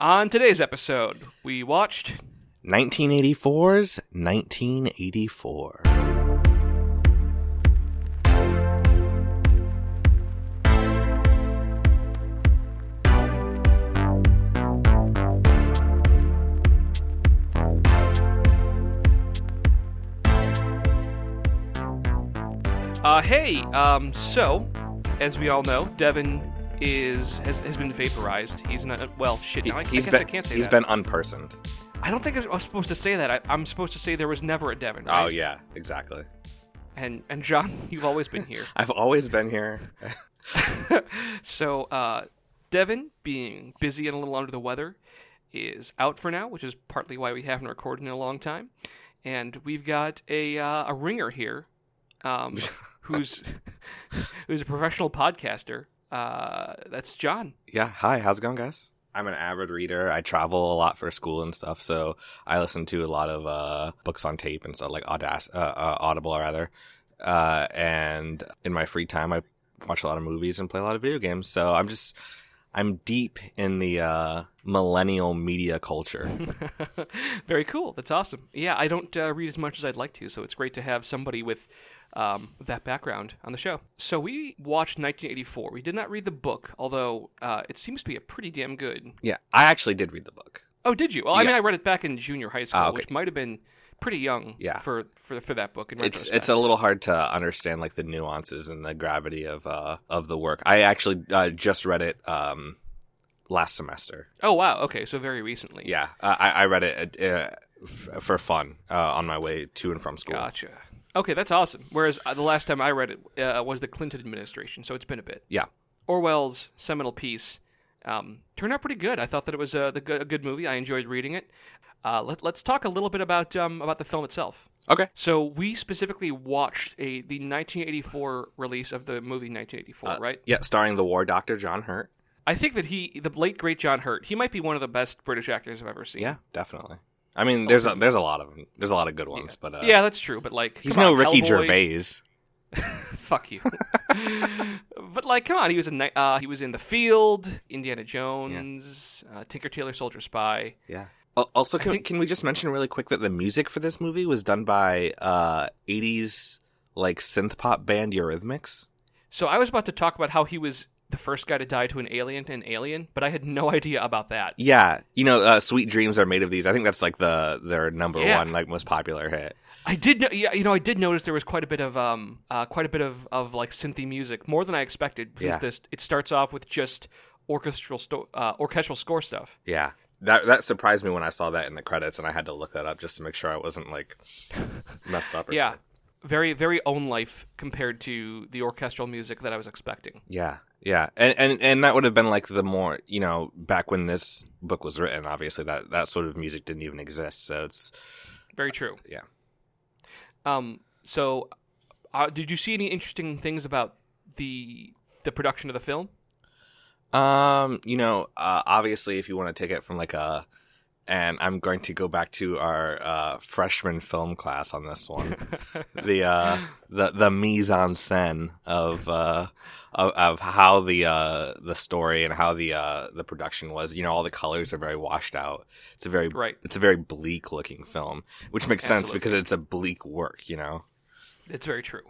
On today's episode, we watched 1984's 1984. Uh, hey, um, so, as we all know, Devin is has, has been vaporized. He's not well. Shit, no, I, I, He's guess been, I can't say he's that. been unpersoned. I don't think I was supposed to say that. I, I'm supposed to say there was never a Devin. Oh yeah, exactly. And and John, you've always been here. I've always been here. so, uh, Devin, being busy and a little under the weather, is out for now, which is partly why we haven't recorded in a long time. And we've got a uh, a ringer here, um, who's who's a professional podcaster. Uh, that's John. yeah. Hi. How's it going, guys? I'm an avid reader. I travel a lot for school and stuff, so I listen to a lot of uh, books on tape and stuff like Audac- uh, uh, Audible, rather. Uh, and in my free time, I watch a lot of movies and play a lot of video games. So I'm just I'm deep in the uh, millennial media culture. Very cool. That's awesome. Yeah, I don't uh, read as much as I'd like to, so it's great to have somebody with um, that background on the show. So we watched 1984. We did not read the book, although uh, it seems to be a pretty damn good. yeah, I actually did read the book. Oh, did you? Well, I mean, I read it back in junior high school, Ah, okay. which might have been pretty young Yeah. for, for for that book. In it's it's a little hard to understand like the nuances and the gravity of uh of the work. I actually uh, just read it um last semester. oh wow. Okay, so very recently. Yeah, uh, I I read it uh, f- for fun uh, on my way to and from school. Gotcha. Okay, that's awesome. Whereas uh, the last time I read it uh, was the Clinton administration, so it's been a bit. Yeah, Orwell's seminal piece um, turned out pretty good. I thought that it was a, the, good- a good movie. I enjoyed reading it. Uh, let, let's talk a little bit about um, about the film itself. Okay. So we specifically watched a the 1984 release of the movie 1984, Uh, right? Yeah, starring the war doctor John Hurt. I think that he, the late great John Hurt, he might be one of the best British actors I've ever seen. Yeah, definitely. I mean, there's a, there's a lot of them. There's a lot of good ones, but uh, yeah, that's true. But like, he's come no on, Ricky Hellboy- Gervais. Fuck you. but like, come on, he was in uh, he was in the Field, Indiana Jones, uh, Tinker Tailor Soldier Spy. Yeah. Al- Also, can, think- can we just mention really quick that the music for this movie was done by uh 80s like synth pop band Eurythmics? So I was about to talk about how he was the first guy to die to an alien in Alien, but I had no idea about that. Yeah, you know, uh, "Sweet Dreams Are Made of These." I think that's like the their number Yeah. one, like most popular hit. I did know, yeah, you know, I did notice there was quite a bit of um, uh, quite a bit of of like synthy music, more than I expected. Because Yeah. this it starts off with just orchestral sto- uh, orchestral score stuff. Yeah, that that surprised me when I saw that in the credits, and I had to look that up just to make sure I wasn't like messed up. Or Yeah, something. very very own life compared to the orchestral music that I was expecting. yeah, yeah, and and and that would have been like the more you know back when this book was written. Obviously, that that sort of music didn't even exist. So it's Very true. yeah. Um, so, uh, did you see any interesting things about the the production of the film? Um, you know, uh, obviously, if you want to take it from like a, and I'm going to go back to our uh, freshman film class on this one, the uh, the the mise en scène of uh, of, of how the uh, the story and how the uh, the production was. You know, all the colors are very washed out. It's a very Right. It's a very bleak looking film, which makes sense because it's a bleak work. You know. It's very true.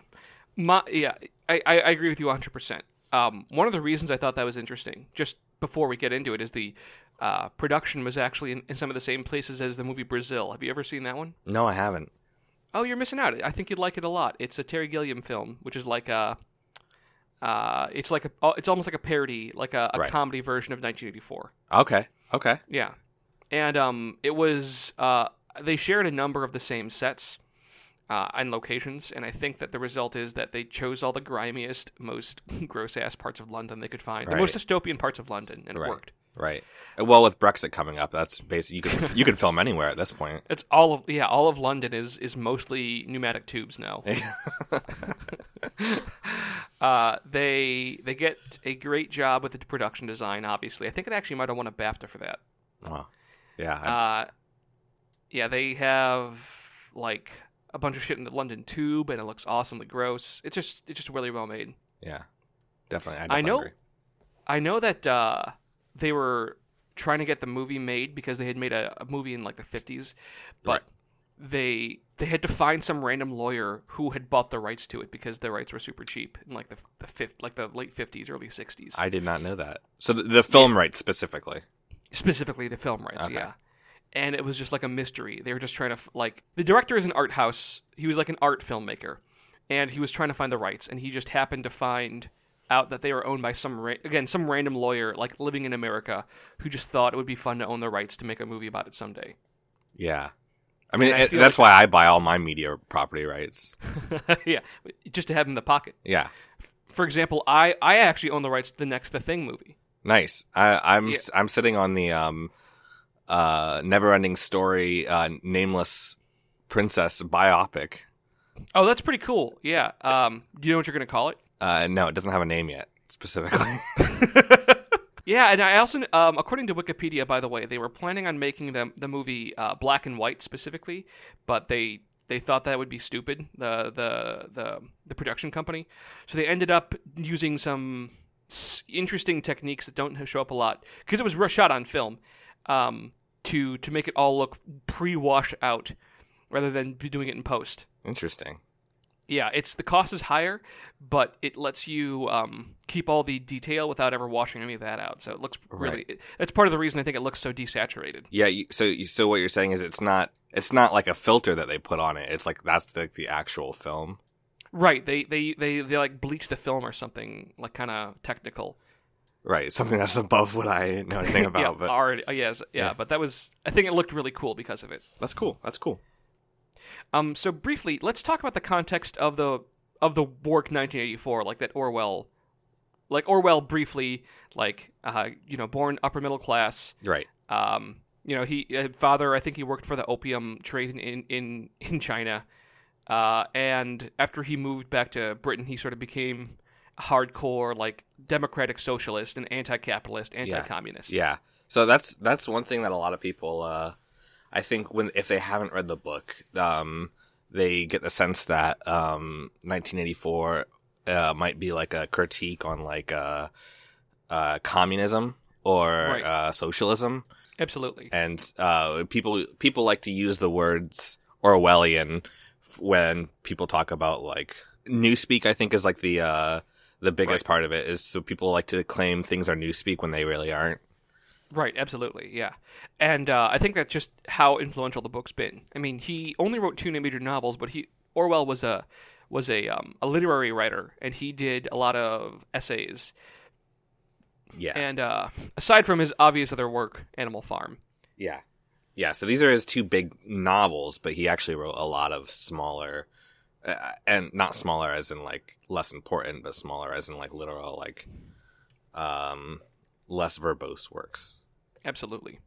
My yeah, I, I, I agree with you 100. percent Um, one of the reasons I thought that was interesting, just before we get into it, is the uh, production was actually in, in some of the same places as the movie Brazil. Have you ever seen that one? No, I haven't. Oh, you're missing out. I think you'd like it a lot. It's a Terry Gilliam film, which is like a, uh, it's like a, oh, it's almost like a parody, like a, a Right. comedy version of 1984. Okay. Okay. Yeah, and um, it was uh, they shared a number of the same sets uh, and locations, and I think that the result is that they chose all the grimiest, most gross ass parts of London they could find, the most dystopian parts of London, and it worked. Right. Well, with Brexit coming up, that's basically you could you could film anywhere at this point. It's all of yeah, all of London is is mostly pneumatic tubes now. uh, they they get a great job with the production design. Obviously, I think it actually might have won a BAFTA for that. Wow. Yeah. I- Uh, yeah, they have like a bunch of shit in the London Tube, and it looks awesomely gross. It's just it's just really well made. yeah. Definitely. I, I know. Agree. I know that uh, they were trying to get the movie made because they had made a, a movie in like the 50s, but they they had to find some random lawyer who had bought the rights to it because the rights were super cheap in like the the fifth, like the late 50s, early 60s. I did not know that. So the, the film rights specifically. specifically the film rights Okay. yeah and it was just like a mystery they were just trying to f- like the director is an art house he was like an art filmmaker and he was trying to find the rights and he just happened to find out that they were owned by some ra- again some random lawyer like living in america who just thought it would be fun to own the rights to make a movie about it someday Yeah. I mean, I it- that's like- why I buy all my media property rights. yeah just to have them in the pocket Yeah. for example i i actually own the rights to the next the thing movie Nice. I, I'm Yeah. I'm sitting on the um, uh, never-ending story, uh, nameless princess biopic. oh that's pretty cool yeah um do you know what you're gonna call it Uh, no, it doesn't have a name yet specifically. Yeah, and I also, um, according to Wikipedia, by the way, they were planning on making the the movie uh, black and white specifically, but they they thought that would be stupid. The the the the production company, so they ended up using some s- interesting techniques that don't show up a lot because it was shot on film, um, to to make it all look pre-washed out rather than be doing it in post. Interesting. Yeah, it's the cost is higher, but it lets you um, keep all the detail without ever washing any of that out. So it looks really. That's part of the reason I think it looks so desaturated. Yeah. You, so, you- so what you're saying is it's not it's not like a filter that they put on it. It's like that's like the actual film. Right? They they they they like bleach the film or something like kind of technical. Right. Something that's above what I know anything about. yeah, but already. uh, yes, yeah, Yeah. But that was. I think it looked really cool because of it. that's cool. That's cool. Um. So briefly, let's talk about the context of the of the work 1984, like that Orwell, like Orwell briefly, like uh, you know, born upper middle class. Right. Um, you know, he uh, father. I think he worked for the opium trade in in in China, uh, and after he moved back to Britain, he sort of became hardcore like democratic socialist and anti-capitalist, anti-communist. Yeah. So that's that's one thing that a lot of people uh I think when if they haven't read the book, um they get the sense that um 1984 uh might be like a critique on like uh uh communism or Right. uh socialism absolutely. and uh people people like to use the words Orwellian when people talk about like newspeak I think is like the uh the biggest part of it is so people like to claim things are newspeak when they really aren't. Right, absolutely, yeah, and uh, I think that's just how influential the book's been. I mean, he only wrote two major novels, but he Orwell was a was a um, a literary writer, and he did a lot of essays. Yeah. And uh, aside from his obvious other work, Animal Farm, Yeah. Yeah, so these are his two big novels, but he actually wrote a lot of smaller uh, and not smaller as in like less important, but smaller as in like literal like um less verbose works. Absolutely.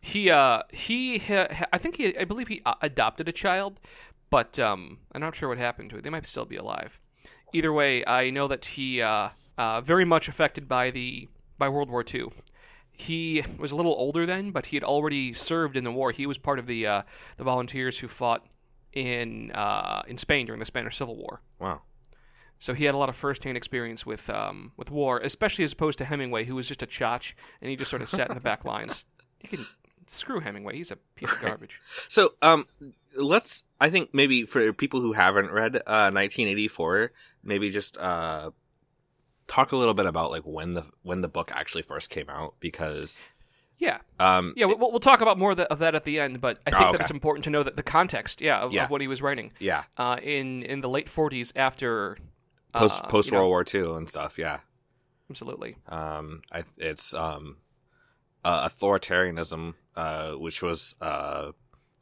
He uh he ha- I think he I believe he uh, adopted a child, but um I'm not sure what happened to it. They might still be alive. Either way, I know that he uh, uh very much affected by the by World War II. He was a little older then, but he had already served in the war. He was part of the uh, the volunteers who fought in uh, in Spain during the Spanish Civil War. Wow. So he had a lot of first-hand experience with um, with war, especially as opposed to Hemingway, who was just a chotch and he just sort of sat in the back lines. You can screw Hemingway; he's a piece of garbage. So, um let's I think maybe for people who haven't read uh 1984, maybe just uh talk a little bit about like when the when the book actually first came out because Yeah, um yeah. We'll, we'll talk about more of that, of that at the end, but I think Oh, that it's important to know that the context, yeah, of, Yeah. of what he was writing yeah, uh, in in the late '40s after uh, post you post know, World War II and stuff, yeah. Absolutely. Um, I, it's um, uh, authoritarianism, uh, which was uh,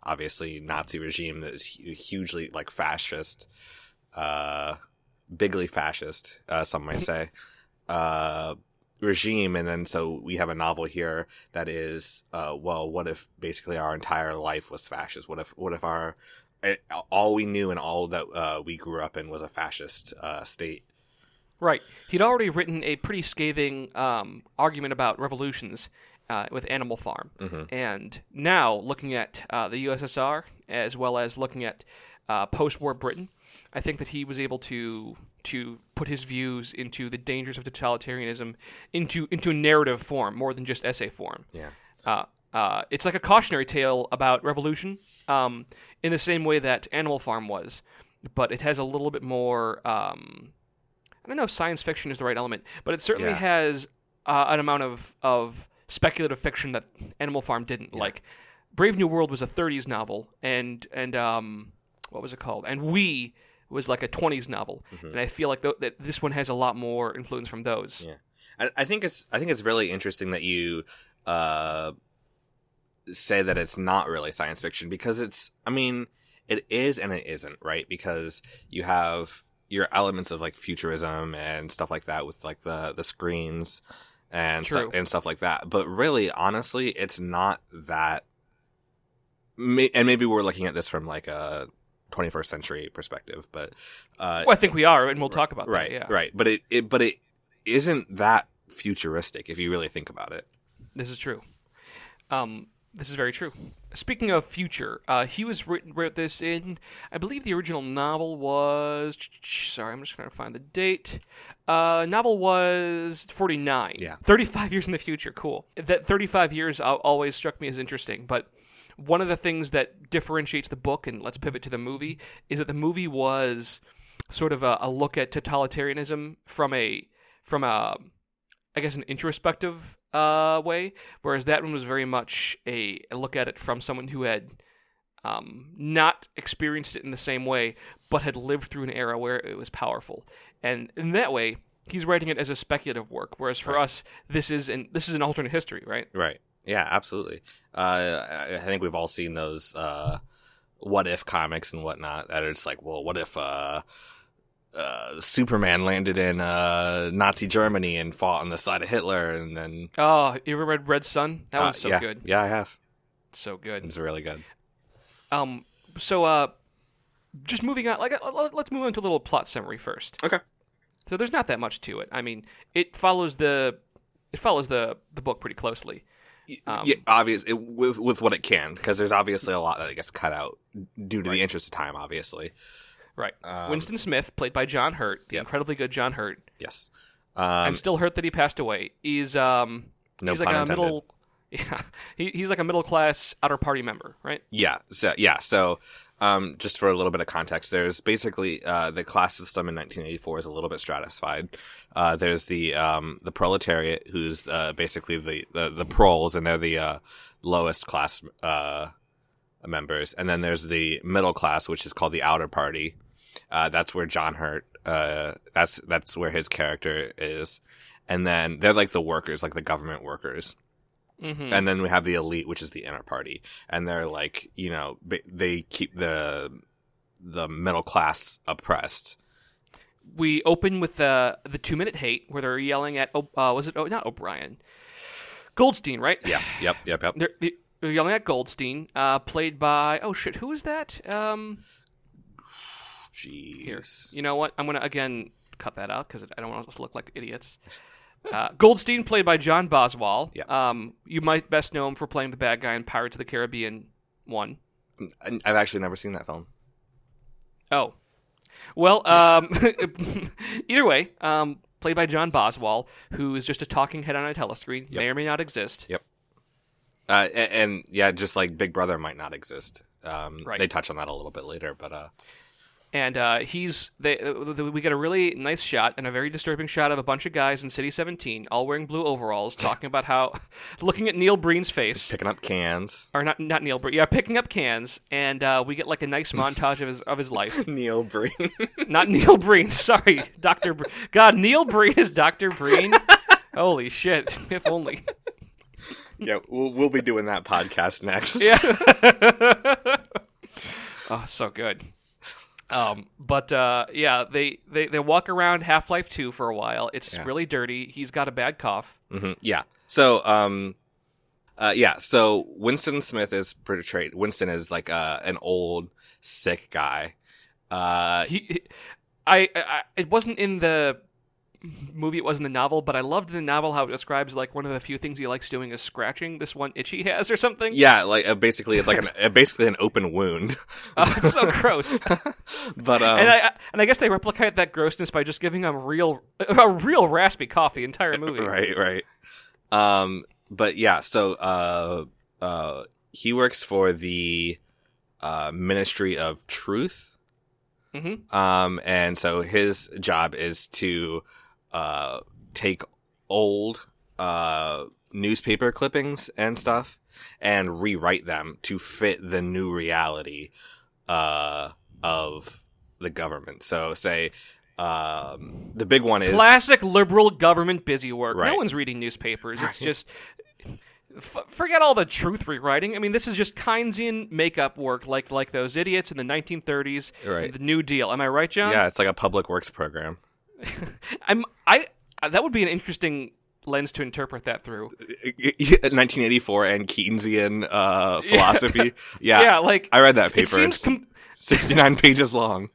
obviously Nazi regime that is hu- hugely like fascist, uh, bigly fascist, uh, some might say, uh, regime. And then so we have a novel here that is, uh, well, what if basically our entire life was fascist? What if, what if our all we knew and all that uh, we grew up in was a fascist uh, state? Right. He'd already written a pretty scathing um, argument about revolutions uh, with Animal Farm. And now, looking at uh, the USSR as well as looking at uh, post war Britain, I think that he was able to to put his views into the dangers of totalitarianism into into narrative form more than just essay form. Yeah. Uh, it's like a cautionary tale about revolution, um, in the same way that Animal Farm was, but it has a little bit more. Um, I don't know if science fiction is the right element, but it certainly Yeah. has uh, an amount of of speculative fiction that Animal Farm didn't. Like Brave New World was a 30s novel, and and um, what was it called? And We was like a 20s novel, and I feel like th- that this one has a lot more influence from those. Yeah. I, I think it's I think it's really interesting that you uh, say that it's not really science fiction because it's I mean it is and it isn't right? Because you have your elements of like futurism and stuff like that with like the the screens and stuff, and stuff like that. But really honestly it's not that may, and maybe we're looking at this from like a 21st century perspective but uh Well, I think we are, and we'll talk about right that. Yeah, right. But it, it but it isn't that futuristic if you really think about it. This is true. Um, this is very true. Speaking of future, uh, he was written, wrote this in, I believe the original novel was. Sorry, I'm just trying to find the date. Uh, novel was 49. Yeah. 35 years in the future. Cool. That 35 years always struck me as interesting, but one of the things that differentiates the book, and let's pivot to the movie, is that the movie was sort of a, a look at totalitarianism from a from a I guess an introspective uh, way, whereas that one was very much a, a look at it from someone who had um, not experienced it in the same way, but had lived through an era where it was powerful. And in that way, he's writing it as a speculative work, whereas for us, this is an this is an alternate history, right? Right. Yeah, absolutely. Uh, I I think we've all seen those uh, what if comics and whatnot. That it's like, well, what if uh, Superman landed in uh, Nazi Germany and fought on the side of Hitler, and then Oh, you ever read Red Sun? That uh, was so yeah, good, Yeah, I have. so good. It's really good. Um, so uh, just moving on, like uh, let's move on to a little plot summary first. Okay. So there's not that much to it. I mean, it follows the it follows the the book pretty closely. Um, yeah, obvious it, with with what it can, because there's obviously a lot that gets cut out due to the interest of time. Obviously, Right. Um, Winston Smith, played by John Hurt, the Yep. incredibly good John Hurt. yes. Um, I'm still hurt that he passed away. He's um No he's like a intended. middle yeah he, he's like a middle class outer party member, right? Yeah, so yeah, so um, just for a little bit of context, there's basically uh, the class system in 1984 is a little bit stratified. Uh, there's the um, the proletariat, who's uh, basically the, the the proles, and they're the uh, lowest class uh, members, and then there's the middle class, which is called the outer party. Uh, that's where John Hurt. Uh, that's that's where his character is, and then they're like the workers, like the government workers Mm-hmm. and then we have the elite which is the inner party and they're like you know they keep the the middle class oppressed we open with the the two minute hate where they're yelling at uh, was it oh not O'Brien Goldstein, right? yeah yep yep yep They're, they're yelling at Goldstein, uh, played by oh shit, who is that? Um, here, jeez you know what? I'm gonna again cut that out because I don't want us to look like idiots. Uh, Goldstein, played by John Boswall. Yeah. Um, you might best know him for playing the bad guy in Pirates of the Caribbean one. I- i've actually never seen that film Oh, well, um, either way, um, played by John Boswall, who is just a talking head on a telescreen, may or may not exist. Yep. uh, and, and yeah just like big brother might not exist um, Right. they touch on that a little bit later but uh, and uh, he's they, uh, we get a really nice shot and a very disturbing shot of a bunch of guys in City 17, all wearing blue overalls, talking about how looking at Neil Breen's face, picking up cans or not not Neil Breen, yeah, picking up cans, and uh, we get like a nice montage of his of his life. neil breen not Neil Breen, sorry, Doctor. Bre- God, Neil Breen is Doctor Breen. Holy shit! If only. yeah we'll, we'll be doing that podcast next Yeah. oh, so good. Um, but uh, yeah, they, they they walk around Half Life Two for a while. It's Yeah. really dirty. He's got a bad cough. hmm Yeah. So, um, uh, yeah. So Winston Smith is portrayed. Winston is like uh, an old, sick guy. Uh, He, he- I, I, it wasn't in the movie. It was in the novel, but I loved the novel how it describes like one of the few things he likes doing is scratching this one itch he has or something. yeah, like uh, basically, it's like an uh, basically an open wound. Oh, it's so gross. but um, and I and I guess they replicate that grossness by just giving him real a real raspy cough the entire movie. right, right. Um, but yeah, so uh, uh, he works for the uh, Ministry of Truth. Mhm. Um, and so his job is to uh, take old uh, newspaper clippings and stuff and rewrite them to fit the new reality uh, of the government. So, say um, the big one is Classic liberal government busy work. No one's reading newspapers. It's just. F- forget all the truth rewriting. I mean, this is just Keynesian makeup work, like like those idiots in the 1930s, Right. the New Deal. Am I right, John? yeah, it's like a public works program. I'm. I. That would be an interesting lens to interpret that through. 1984 and Keynesian uh, philosophy. Yeah, Yeah, like I read that paper. it seems com- 69 pages long.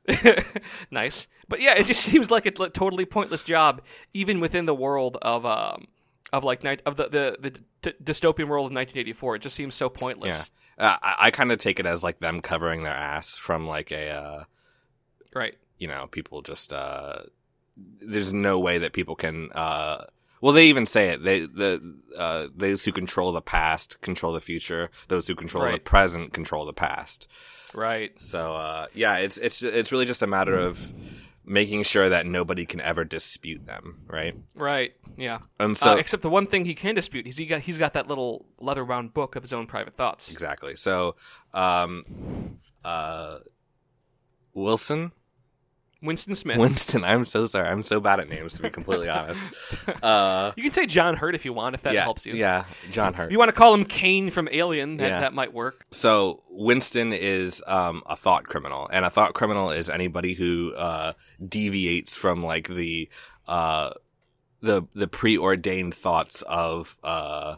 nice, but yeah, it just seems like a t- totally pointless job, even within the world of um of like night of the the, the dystopian world of 1984. It just seems so Yeah, pointless. uh, I, I kind of take it as like them covering their ass from like a uh, Right. you know people just uh, there's no way that people can. Uh, well, they even say it. They the uh, those who control the past control the future. Those who control the present control the past. Right. So uh, yeah, it's it's it's really just a matter of making sure that nobody can ever dispute them, right? Right. Yeah. And so uh, except the one thing he can dispute is he got he's got that little leather bound book of his own private thoughts. exactly. So um, uh, Wilson, Winston Smith. Winston. I'm so sorry. I'm so bad at names to be completely honest. Uh, you can say John Hurt if you want, if that yeah, helps you. Yeah, John Hurt. If you want to call him Kane from Alien, that, Yeah. that might work. So Winston is um, a thought criminal, and a thought criminal is anybody who uh, deviates from like the uh, the the preordained thoughts of uh,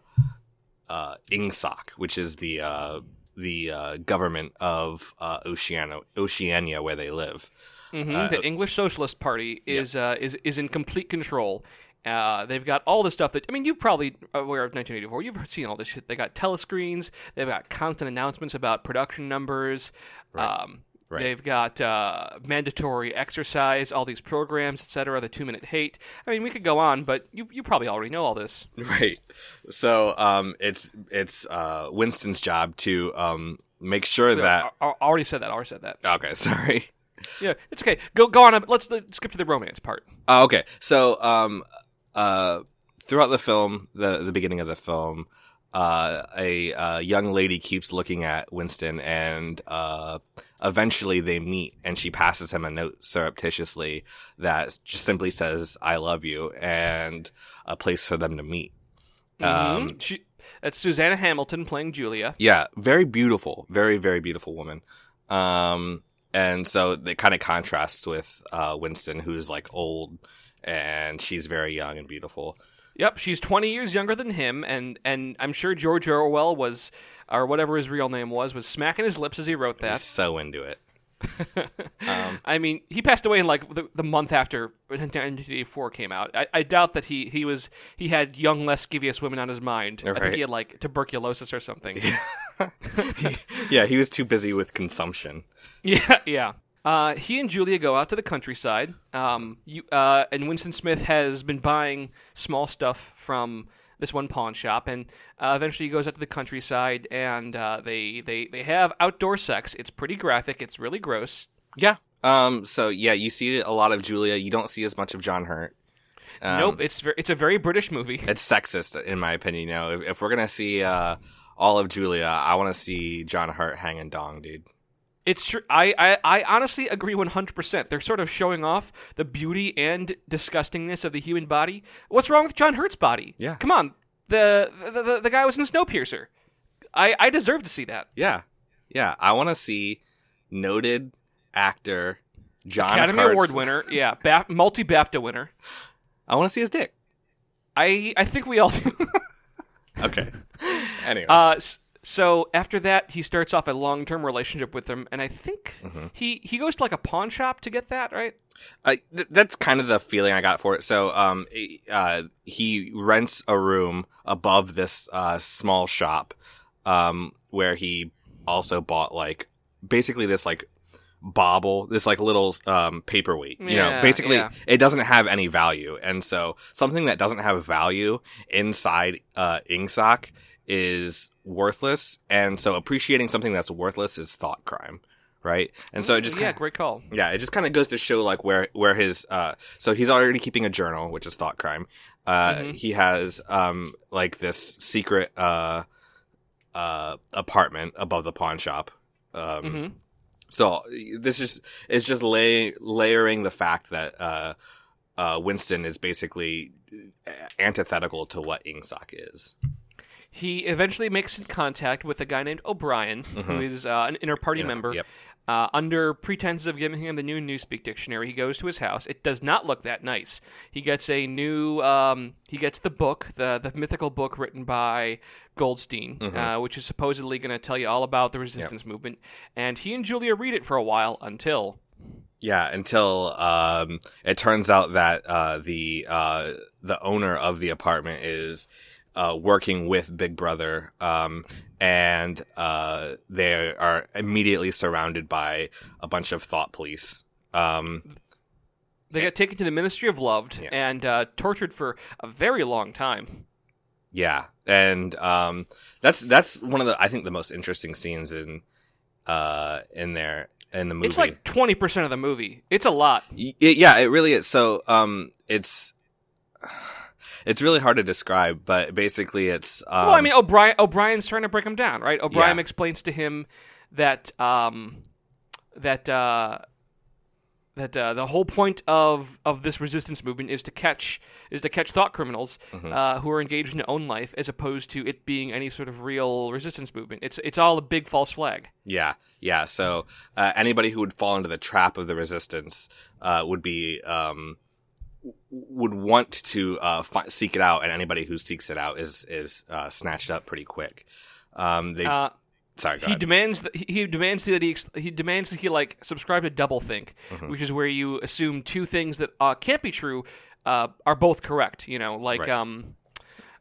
uh, Ingsoc, which is the uh, the uh, government of uh, Oceania, Oceania, where they live. Hmm Uh, the English Socialist Party is uh, is is in complete control. Uh, they've got all the stuff that I mean, you've probably aware of 1984. You've seen all this shit. They got telescreens. They've got constant announcements about production numbers. Um, Right. They've got uh, mandatory exercise, all these programs, etc. The two minute hate. I mean, we could go on, but you you probably already know all this. Right. So um, it's it's uh, Winston's job to um, make sure that. I, I already said that. I Already said that. Okay, sorry. Yeah, it's okay. Go go on. Let's, let's skip to the romance part. Oh, okay. So, um, uh, throughout the film, the the beginning of the film, uh, a uh, young lady keeps looking at Winston, and uh, eventually they meet, and she passes him a note surreptitiously that just simply says "I love you" and a place for them to meet. Um, Mhm. she that's Suzanna Hamilton playing Julia. Yeah, very beautiful, very very beautiful woman. Um, and so it kind of contrasts with uh, Winston, who's like old, and she's very young and beautiful. Yep, she's 20 years younger than him, and and I'm sure George Orwell was, or whatever his real name was, was smacking his lips as he wrote He's that. so into it. Um, I mean, he passed away in like the, the month after 1984 came out. I, I doubt that he, he was he had young lascivious women on his mind. I think he had like tuberculosis or something. yeah, he was too busy with consumption. Yeah, yeah. Uh, he and Julia go out to the countryside. Um, you, uh, and Winston Smith has been buying small stuff from this one pawn shop, and uh, eventually he goes out to the countryside, and uh, they, they they have outdoor sex. It's pretty graphic. It's really gross. Yeah. Um. So yeah, you see a lot of Julia. You don't see as much of John Hurt. Um, nope, it's ver- it's a very British movie. It's sexist, in my opinion. You know, if, if we're gonna see uh, all of Julia, I want to see John Hurt hanging dong, dude. It's true. I, I, I honestly agree 100%. They're sort of showing off the beauty and disgustingness of the human body. What's wrong with John Hurt's body? Yeah. Come on. The the, the, the guy was in Snowpiercer. I, I deserve to see that. Yeah, yeah. I want to see noted actor John Academy Hurt's- Award winner. Yeah. Ba- multi BAFTA winner. I want to see his dick. I, I think we all do. Okay. anyway, uh, so after that, he starts off a long term relationship with him, and I think Mm-hmm. he, he goes to like a pawn shop to get that, right? uh, th- that's kind of the feeling I got for it. So, um, he- uh, he rents a room above this uh, small shop, um, where he also bought like basically this like bauble, this like little um, paperweight. You know, basically, yeah. it doesn't have any value, and so something that doesn't have value inside uh, Ingsoc is worthless, and so appreciating something that's worthless is thought crime, right? And so it just yeah, kinda, great call. yeah, it just kind of goes to show like where where his uh so he's already keeping a journal, which is thought crime. Uh Mhm. he has um like this secret uh uh apartment above the pawn shop. Um hmm so this is it's just lay, layering the fact that uh uh Winston is basically antithetical to what Ingsoc is. He eventually makes contact with a guy named O'Brien, who Mhm. is uh, an inner party member. yep. Uh, under pretense of giving him the new Newspeak dictionary, he goes to his house. It does not look that nice. He gets a new. Um, he gets the book, the the mythical book written by Goldstein, Mhm. uh, which is supposedly going to tell you all about the resistance movement. And he and Julia read it for a while until Yeah, until um, it turns out that uh, the uh, the owner of the apartment is uh, working with Big Brother, um, and uh, they are immediately surrounded by a bunch of thought police. Um, they get taken to the Ministry of Loved Yeah. and uh, tortured for a very long time. yeah, and um, that's that's one of the I think the most interesting scenes in uh, in there in the movie. It's like twenty percent of the movie. It's a lot. It- yeah, it really is. So, um, it's it's really hard to describe, but basically, it's um, well, I mean, O'Brien O'Brien's trying to break him down, right? O'Brien Yeah. explains to him that um, that uh, that uh, the whole point of, of this resistance movement is to catch is to catch thought criminals Mhm. uh, who are engaged in their own life, as opposed to it being any sort of real resistance movement. It's it's all a big false flag. yeah, yeah. So, uh, anybody who would fall into the trap of the resistance uh, would be um, would want to uh, seek it out, and anybody who seeks it out is is uh, snatched up pretty quick. Um, they Uh, sorry, he demands that he demands that he ex- he demands that he like subscribe to doublethink, Mhm. which is where you assume two things that uh, can't be true uh, are both correct. You know, like Right. um,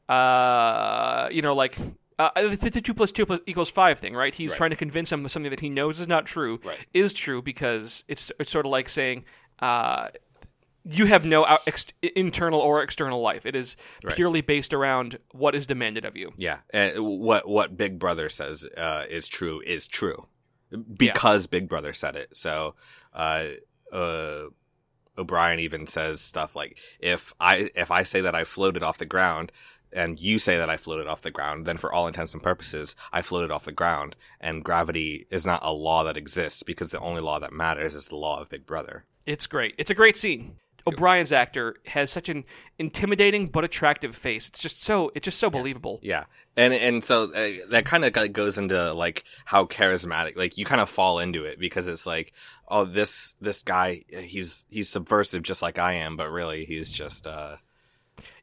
uh, you know, like. Uh, the, the two plus two plus equals five thing, right? He's Right. trying to convince him of something that he knows is not true Right. is true because it's it's sort of like saying uh, you have no out, ex- internal or external life. It is Right. purely based around what is demanded of you. Yeah, and what what Big Brother says uh, is true is true because Big Brother said it. So, uh, uh, O'Brien even says stuff like, "If I if I say that I floated off the ground." And you say that I floated off the ground, then for all intents and purposes, I floated off the ground, and gravity is not a law that exists because the only law that matters is the law of Big Brother. It's great. It's a great scene. O'Brien's actor has such an intimidating but attractive face. It's just so it's just so believable. Yeah, and and so uh, that kind of goes into like how charismatic, like you kind of fall into it because it's like, oh, this this guy, he's he's subversive just like I am, but really he's just uh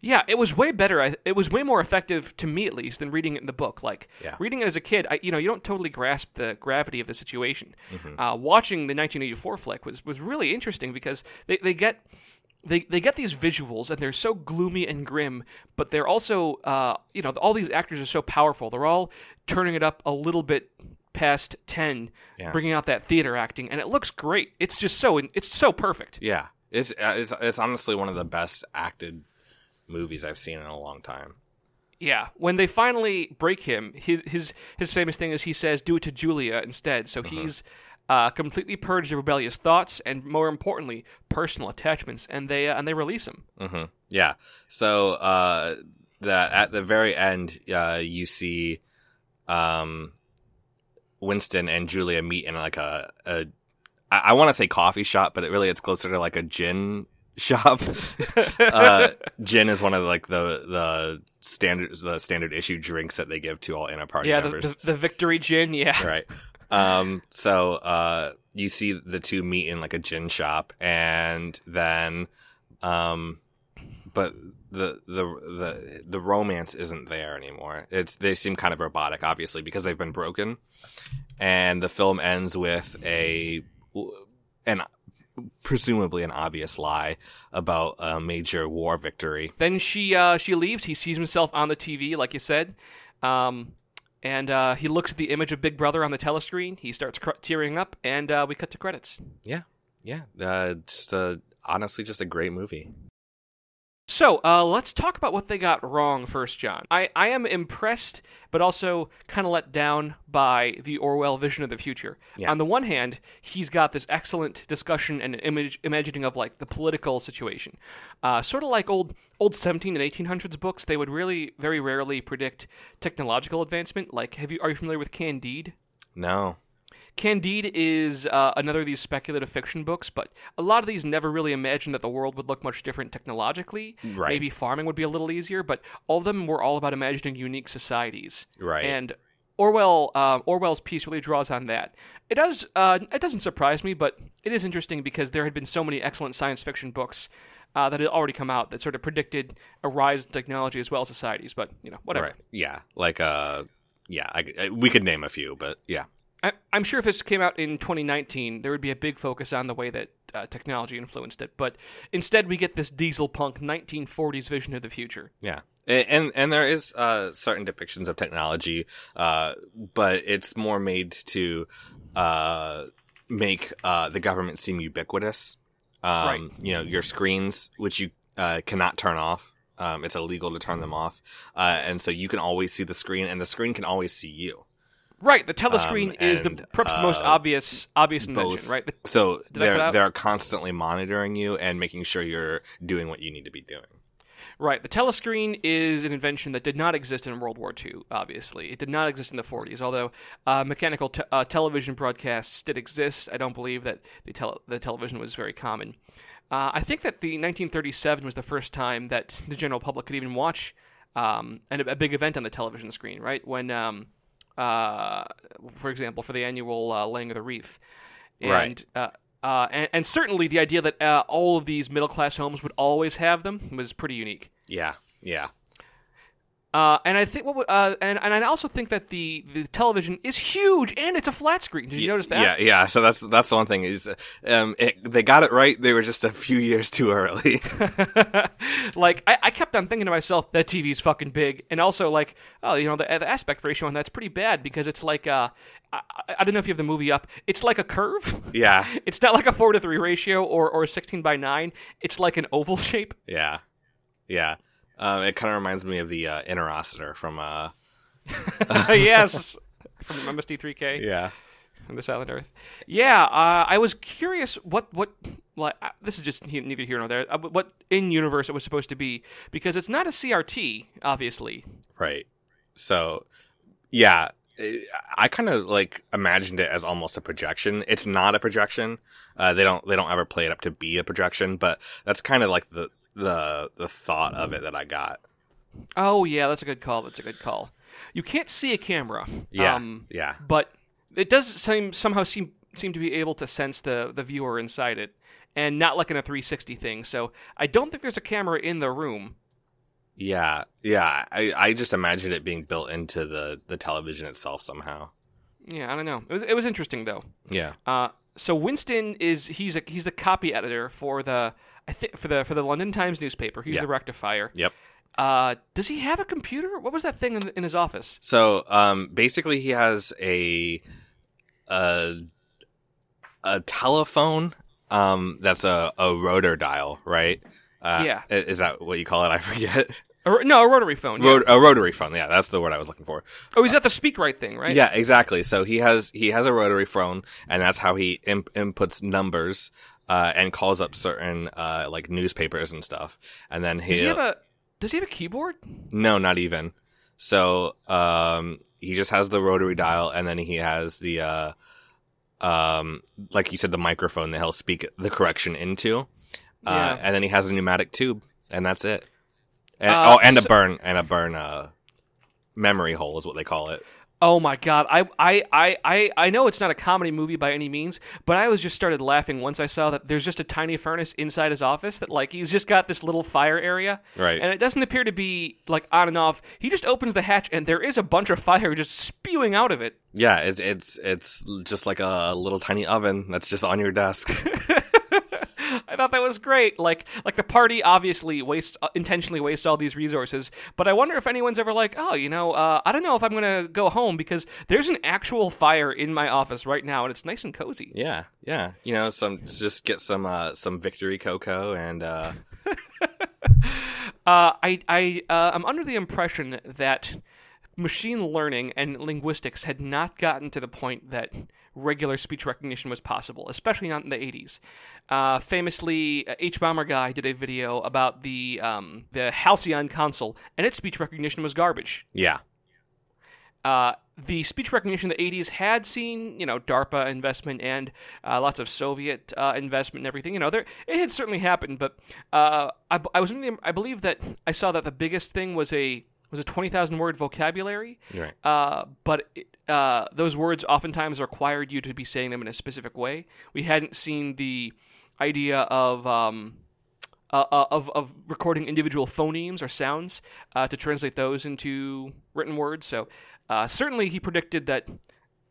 Yeah, it was way better. I- It was way more effective to me at least than reading it in the book. Like Yeah. reading it as a kid, I, you know, you don't totally grasp the gravity of the situation. Mhm. Uh, watching the 1984 flick was was really interesting because they, they get they, they get these visuals and they're so gloomy and grim, but they're also uh, you know all these actors are so powerful. They're all turning it up a little bit past ten, Yeah. bringing out that theater acting, and it looks great. It's just so it's so perfect. yeah, it's uh, it's it's honestly one of the best acted movies I've seen in a long time. Yeah, when they finally break him, his his his famous thing is he says, "Do it to Julia instead." So he's uh, completely purge of rebellious thoughts and, more importantly, personal attachments, and they uh, and they release him. hmm Yeah. So uh, the at the very end, uh, you see um, Winston and Julia meet in like a, a I, I want to say coffee shop, but it really it's closer to like a gin shop. uh, gin is one of like the the standard the standard issue drinks that they give to all inner party yeah, the, members. the, the victory gin. Yeah, right. Um, so uh, you see the two meet in like a gin shop, and then, um, but the the the the romance isn't there anymore. It's they seem kind of robotic, obviously, because they've been broken, and the film ends with a an presumably an obvious lie about a major war victory. Then she uh, she leaves. He sees himself on the TV, like you said, um, And uh, he looks at the image of Big Brother on the telescreen. He starts cr- tearing up, and uh, we cut to credits. Yeah, yeah. Uh, just a honestly, just a great movie. So uh, let's talk about what they got wrong first, John. I, I am impressed, but also kind of let down by the Orwell vision of the future. Yeah. On the one hand, he's got this excellent discussion and image, imagining of like the political situation, uh, sort of like old old 17 and 1800s books. They would really very rarely predict technological advancement. Like, have you are you familiar with Candide? No. Candide is uh, another of these speculative fiction books, but a lot of these never really imagined that the world would look much different technologically. Right. Maybe farming would be a little easier, but all of them were all about imagining unique societies. Right. And Orwell uh, Orwell's piece really draws on that. It does. Uh, it doesn't surprise me, but it is interesting because there had been so many excellent science fiction books. Uh, that had already come out that sort of predicted a rise in technology as well as societies, but you know, whatever. Right. Yeah. Like uh, yeah. I, I- we could name a few, but yeah. I, I'm sure if this came out in 2019, there would be a big focus on the way that uh, technology influenced it. But instead, we get this diesel punk 1940s vision of the future. Yeah. And and there is uh, certain depictions of technology, uh, but it's more made to uh, make uh, the government seem ubiquitous. Um, Right. You know, your screens, which you uh, cannot turn off. Um, it's illegal to turn them off, uh, and so you can always see the screen, and the screen can always see you. Right, the telescreen Um, is the perhaps the most uh, obvious obvious invention. Both, Right, The- so Did they're they're constantly monitoring you and making sure you're doing what you need to be doing. right. The telescreen is an invention that did not exist in World War II. Obviously, it did not exist in the 40s. Although uh, mechanical te- uh, television broadcasts did exist, I don't believe that the tele- the television was very common. Uh, I think that the 1937 was the first time that the general public could even watch um, an, a big event on the television screen. Right when, um, uh, for example, for the annual uh, laying of the wreath, and, Right. Uh, uh, and, and certainly the idea that uh, all of these middle class homes would always have them was pretty unique. Yeah, yeah, Uh, and I think what uh, and and I also think that the, the television is huge and it's a flat screen. Did you notice that? Yeah, yeah. So that's that's the one thing is, um, it, they got it right. They were just a few years too early. like I, I kept on thinking to myself that TV's fucking big, and also like oh you know the, the aspect ratio on that's pretty bad because it's like uh I, I- I don't know if you have the movie up. It's like a curve. yeah, It's not like a four to three ratio or or a sixteen by nine. It's like an oval shape. yeah, yeah. Um, it kind of reminds me of the uh, interocitor from uh, yes, from MST3K. yeah, from This Island Earth. Yeah, uh, I was curious what what like uh, this is just neither here nor there. Uh, what in universe it was supposed to be because it's not a CRT, obviously. right. So, yeah, it- I kind of like imagined it as almost a projection. It's not a projection. Uh, they don't they don't ever play it up to be a projection, but that's kind of like the the the thought of it that I got. Oh yeah, that's a good call. That's a good call. You can't see a camera. Yeah, um, yeah. but it does seem somehow seem seem to be able to sense the the viewer inside it, and not like in a 360 thing. So I don't think there's a camera in the room. Yeah, yeah. I, I just imagined it being built into the, the television itself somehow. Yeah, I don't know. It was it was interesting though. Yeah. Uh, so Winston is he's a he's the copy editor for the I think for the for the London Times newspaper. He's Yeah. the rectifier. Yep. Uh, does he have a computer? What was that thing in, in his office? So um, basically, he has a a a telephone um, that's a, a rotor dial, right? Uh, Yeah. Is that what you call it? I forget. A ro- no, a rotary phone. yeah. Rot- a rotary phone. Yeah, that's the word I was looking for. oh, he's got the speakwrite thing, right? Yeah, exactly. So he has he has a rotary phone, and that's how he imp- inputs numbers uh, and calls up certain uh, like newspapers and stuff. And then he, Does he have a Does he have a keyboard? no, not even. So um, he just has the rotary dial, and then he has the uh, um, like you said, the microphone that he'll speak the correction into. Uh, Yeah. and then he has a pneumatic tube, and that's it. And, Uh, oh, and a burn and a burn uh, memory hole is what they call it. Oh my god, I, I, I, I, I know it's not a comedy movie by any means, but I was just started laughing once I saw that there's just a tiny furnace inside his office that like he's just got this little fire area. Right. And it doesn't appear to be like on and off. He just opens the hatch and there is a bunch of fire just spewing out of it. Yeah, it's it's it's just like a little tiny oven that's just on your desk. I thought that was great. Like, like the party obviously wastes uh, intentionally wastes all these resources. But I wonder if anyone's ever like, oh, you know, uh, I don't know if I'm gonna go home because there's an actual fire in my office right now, and it's nice and cozy. Yeah, yeah. You know, some just get some uh, some victory cocoa and uh, Uh, I, I, uh, I'm under the impression that machine learning and linguistics had not gotten to the point that regular speech recognition was possible, especially not in the 80s. Uh, famously, hbomberguy did a video about the um, the Halcyon console, and its speech recognition was garbage. yeah, Uh, the speech recognition in the 80s had seen, you know, DARPA investment and uh, lots of Soviet uh, investment and everything. You know, there it had certainly happened, but uh, I, I was the, I believe that I saw that the biggest thing was a was a 20,000 word vocabulary. Right. Uh, but it, uh, those words oftentimes required you to be saying them in a specific way. We hadn't seen the idea of um, uh, uh, of of recording individual phonemes or sounds uh, to translate those into written words. So uh, certainly he predicted that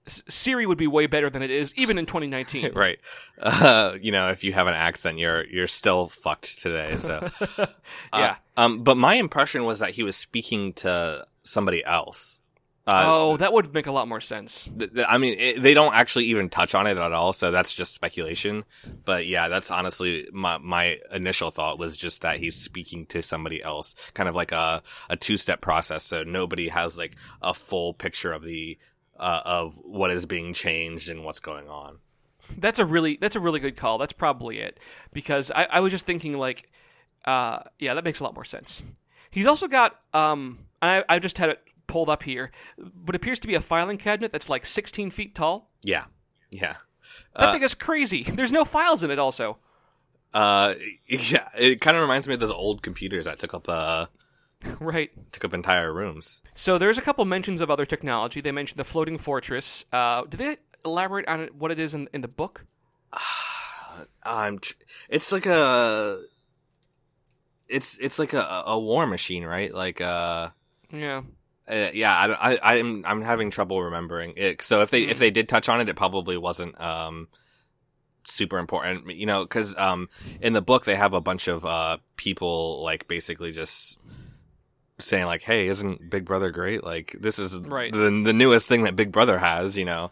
Siri would be way better than it is, even in 2019. right. Uh, you know, if you have an accent, you're you're still fucked today. So yeah. Uh, um, but my impression was that he was speaking to somebody else. Uh, oh, that would make a lot more sense. th- th- I mean, it, they don't actually even touch on it at all, so that's just speculation. But yeah, that's honestly my my initial thought was just that he's speaking to somebody else, kind of like a a two step process, so nobody has like a full picture of the uh, of what is being changed and what's going on. That's a really that's a really good call. That's probably it because I, I was just thinking like, uh, yeah, that makes a lot more sense. He's also got um, I I just had it pulled up here, but appears to be a filing cabinet that's like 16 feet tall. Yeah, yeah. That Uh, thing is crazy. There's no files in it. Also, Uh, yeah, it kind of reminds me of those old computers that took up uh right. took up entire rooms. So there's a couple mentions of other technology. They mentioned the floating fortress. Uh, do they elaborate on what it is in in the book? I'm. tr- It's like a. It's it's like a a war machine, right? Like uh. Yeah. Uh, yeah, I, I, I'm I'm having trouble remembering it. So if they if they did touch on it, it probably wasn't um super important, you know, because um in the book they have a bunch of uh people like basically just saying like, "Hey, isn't Big Brother great? Like this is Right. the the newest thing that Big Brother has," you know.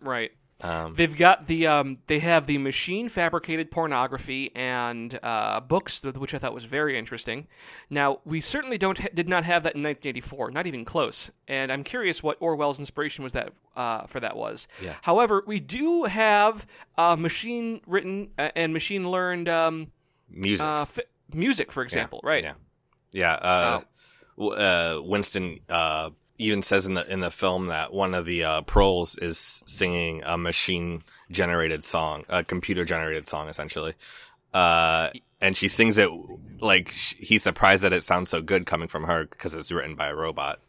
Right. Um, They've got the um, they have the machine fabricated pornography and uh, books, which I thought was very interesting. Now we certainly don't ha- did not have that in 1984, not even close. And I'm curious what Orwell's inspiration was that uh, for that was. Yeah. However, we do have uh, machine written uh, and machine learned um, music. uh, fi- music, for example. Right. Yeah. Yeah. Uh, uh, Winston uh, even says in the in the film that one of the uh, proles is singing a machine generated song, a computer generated song, essentially. Uh, and she sings it like he's surprised that it sounds so good coming from her because it's written by a robot.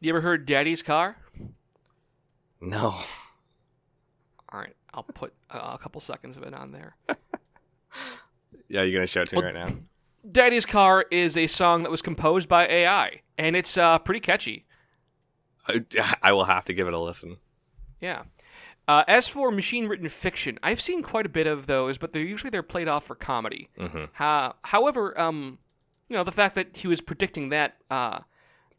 You ever heard Daddy's Car? No. All right, I'll put uh, a couple seconds of it on there. Yeah, you're gonna show it to me right now. Daddy's Car is a song that was composed by AI, and it's uh, pretty catchy. I, I will have to give it a listen. Yeah. Uh, as for machine-written fiction, I've seen quite a bit of those, but they're usually they're played off for comedy. hmm Ha- however, um, you know, the fact that he was predicting that, uh,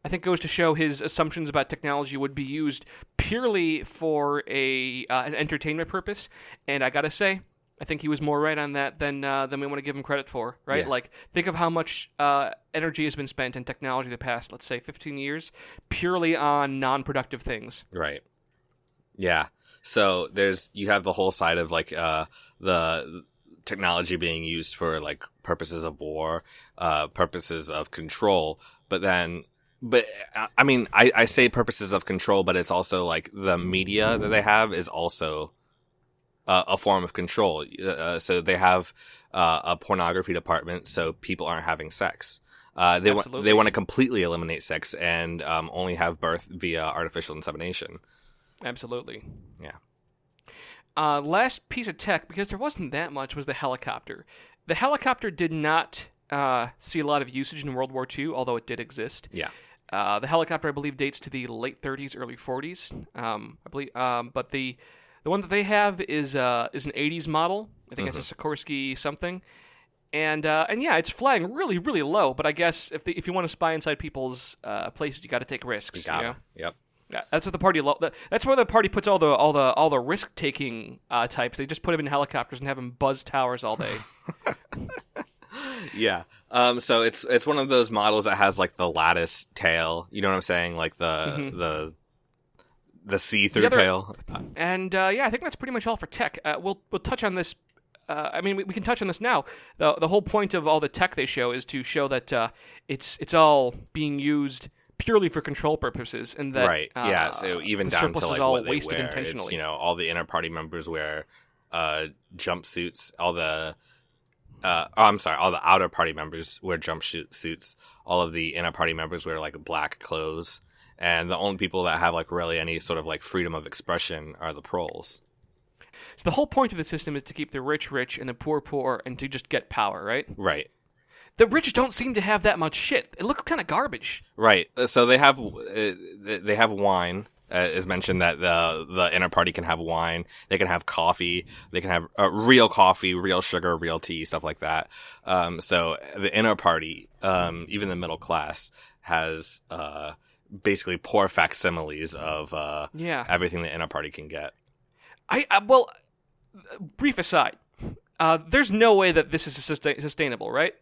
I think goes to show his assumptions about technology would be used purely for a uh, an entertainment purpose. And I gotta say, I think he was more right on that than uh, than we want to give him credit for. Right? Yeah. Like, think of how much uh, energy has been spent in technology the past, let's say, 15 years, purely on non-productive things. Right. Yeah. So there's you have the whole side of like uh the technology being used for like purposes of war, uh purposes of control, but then but uh, I mean I I say purposes of control, but it's also like the media that they have is also uh, a form of control. Uh, so they have uh, a pornography department, so people aren't having sex. Uh, they want they want to completely eliminate sex and um, only have birth via artificial insemination. Absolutely. Yeah. Uh, last piece of tech, because there wasn't that much, was the helicopter. The helicopter did not uh, see a lot of usage in World War II, although it did exist. Yeah. Uh, the helicopter, I believe, dates to the late 30s, early 40s. Um, I believe, um, but the the one that they have is uh, is an '80s model. I think Mm-hmm. it's a Sikorsky something. And uh, and yeah, it's flying really really low. But I guess if the, if you want to spy inside people's uh, places, you got to take risks. Got you it. know? Yep. Yeah, that's what the party. Lo- that- that's where the party puts all the all the all the risk taking uh, types. They just put them in helicopters and have them buzz towers all day. Yeah. Um. So it's it's one of those models that has like the lattice tail. You know what I'm saying? Like the the the see through The other- tail. and uh, yeah, I think that's pretty much all for tech. Uh, we'll we'll touch on this. Uh, I mean, we, we can touch on this now. the The whole point of all the tech they show is to show that uh, it's it's all being used purely for control purposes, and that right. uh, yeah. So even down surplus to like is all what they wasted wear. intentionally. It's, you know, all the inner party members wear uh jumpsuits. All the uh, oh, I'm sorry. All the outer party members wear jumpsuit suits. All of the inner party members wear like black clothes. And the only people that have like really any sort of like freedom of expression are the proles. So the whole point of the system is to keep the rich rich and the poor poor, and to just get power. Right? Right. The rich don't seem to have that much shit. They look kind of garbage. Right. Uh, So they have uh, they have wine. Uh, is mentioned that the the inner party can have wine. They can have coffee. They can have uh, real coffee, real sugar, real tea, stuff like that. Um, so the inner party, um, even the middle class, has uh, basically poor facsimiles of uh, Yeah. everything the inner party can get. I, I well, brief aside, uh, there's no way that this is sustain- sustainable, right?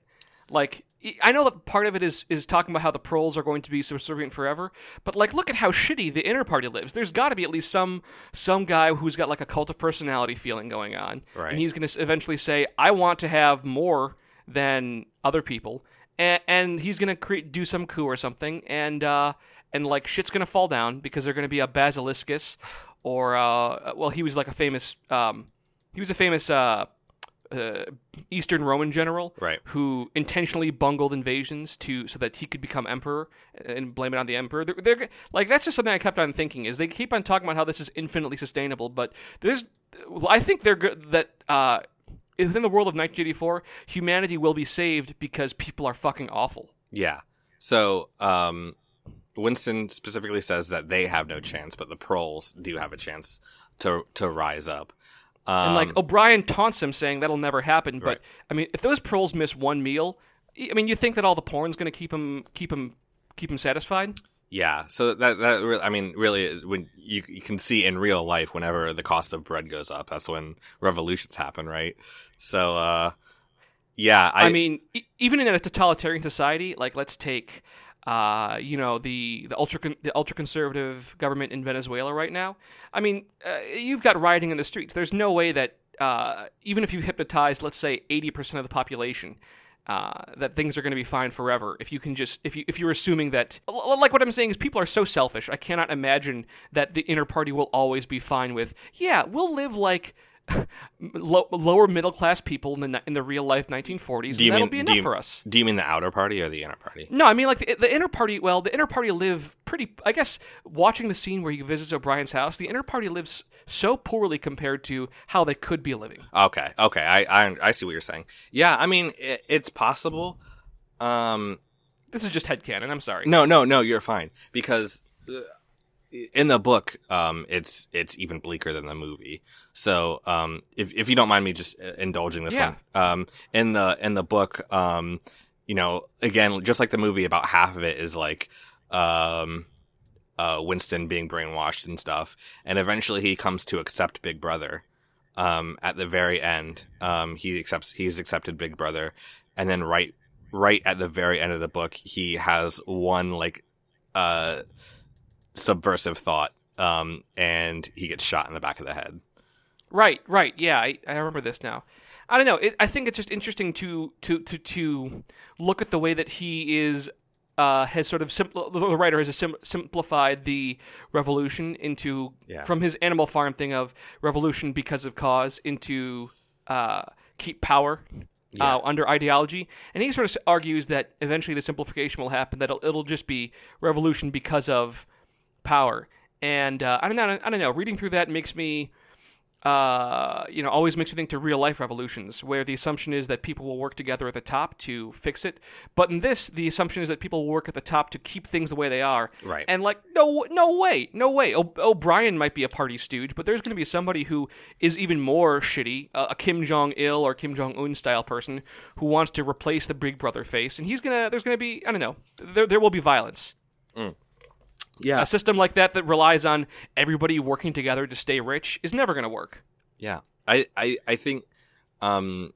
Like, I know that part of it is is talking about how the proles are going to be subservient forever, but like, look at how shitty the inner party lives. There's got to be at least some some guy who's got like a cult of personality feeling going on, Right. and he's going to eventually say, "I want to have more than other people," and, and he's going to create do some coup or something, and uh, and like shit's going to fall down because they're going to be a basiliscus, or uh, well, he was like a famous um, he was a famous uh, uh, Eastern Roman general, Right. Who intentionally bungled invasions to so that he could become emperor and blame it on the emperor. They're, they're like that's just something I kept on thinking is they keep on talking about how this is infinitely sustainable, but there's I think they're good that. Uh, Within the world of 1984, humanity will be saved because people are fucking awful. Yeah. So um, Winston specifically says that they have no chance, but the proles do have a chance to to rise up. Um, And like O'Brien taunts him, saying that'll never happen. But Right. I mean, if those proles miss one meal, I mean, you think that all the porn's going to keep him keep him keep him satisfied? Yeah, so that that I mean, really, is when you you can see in real life, whenever the cost of bread goes up, that's when revolutions happen, right? So, uh, yeah, I, I, mean, e- even in a totalitarian society, like let's take, uh, you know, the the ultra the ultra conservative government in Venezuela right now. I mean, uh, you've got rioting in the streets. There's no way that uh, even if you hypnotize, let's say, eighty percent of the population. Uh, that things are going to be fine forever if you can just if you if you're assuming that like what I'm saying is people are so selfish I cannot imagine that the inner party will always be fine with yeah we'll live like low, lower middle class people in the in the real life 1940s do you that'll mean be enough you, for us. Do you mean the outer party or the inner party? No, I mean like the, the inner party. Well, the inner party live pretty. I guess watching the scene where he visits O'Brien's house, the inner party lives so poorly compared to how they could be living. Okay, okay, I I, I see what you're saying. Yeah, I mean, it, it's possible. Um, This is just headcanon. I'm sorry. no, no, no, you're fine because uh, in the book, um, it's it's even bleaker than the movie. So, um, if if you don't mind me just uh, indulging this Yeah. one, um, in the in the book, um, you know, again, just like the movie, about half of it is like, um, uh, Winston being brainwashed and stuff, and eventually he comes to accept Big Brother. Um, at the very end, um, he accepts he's accepted Big Brother, and then right right at the very end of the book, he has one like uh subversive thought, um, and he gets shot in the back of the head. Right, right. Yeah, I, I remember this now. I don't know. It, I think it's just interesting to to to to look at the way that he is uh, has sort of simpl- the writer has sim- simplified the revolution into Yeah. from his Animal Farm thing of revolution because of cause into uh, keep power. Uh, under ideology, and he sort of argues that eventually the simplification will happen. That it'll, it'll just be revolution because of power. And uh, I don't know. I don't know. Reading through that makes me uh, you know, always makes me think to real life revolutions, where the assumption is that people will work together at the top to fix it. But in this, the assumption is that people will work at the top to keep things the way they are. Right. And like, no, no way, no way. O- O'Brien might be a party stooge, but there's going to be somebody who is even more shitty, uh, a Kim Jong Il or Kim Jong Un style person who wants to replace the Big Brother face, and he's gonna. There's gonna be, I don't know, there there will be violence. Yeah. A system like that that relies on everybody working together to stay rich is never going to work. Yeah, I, I, I think um,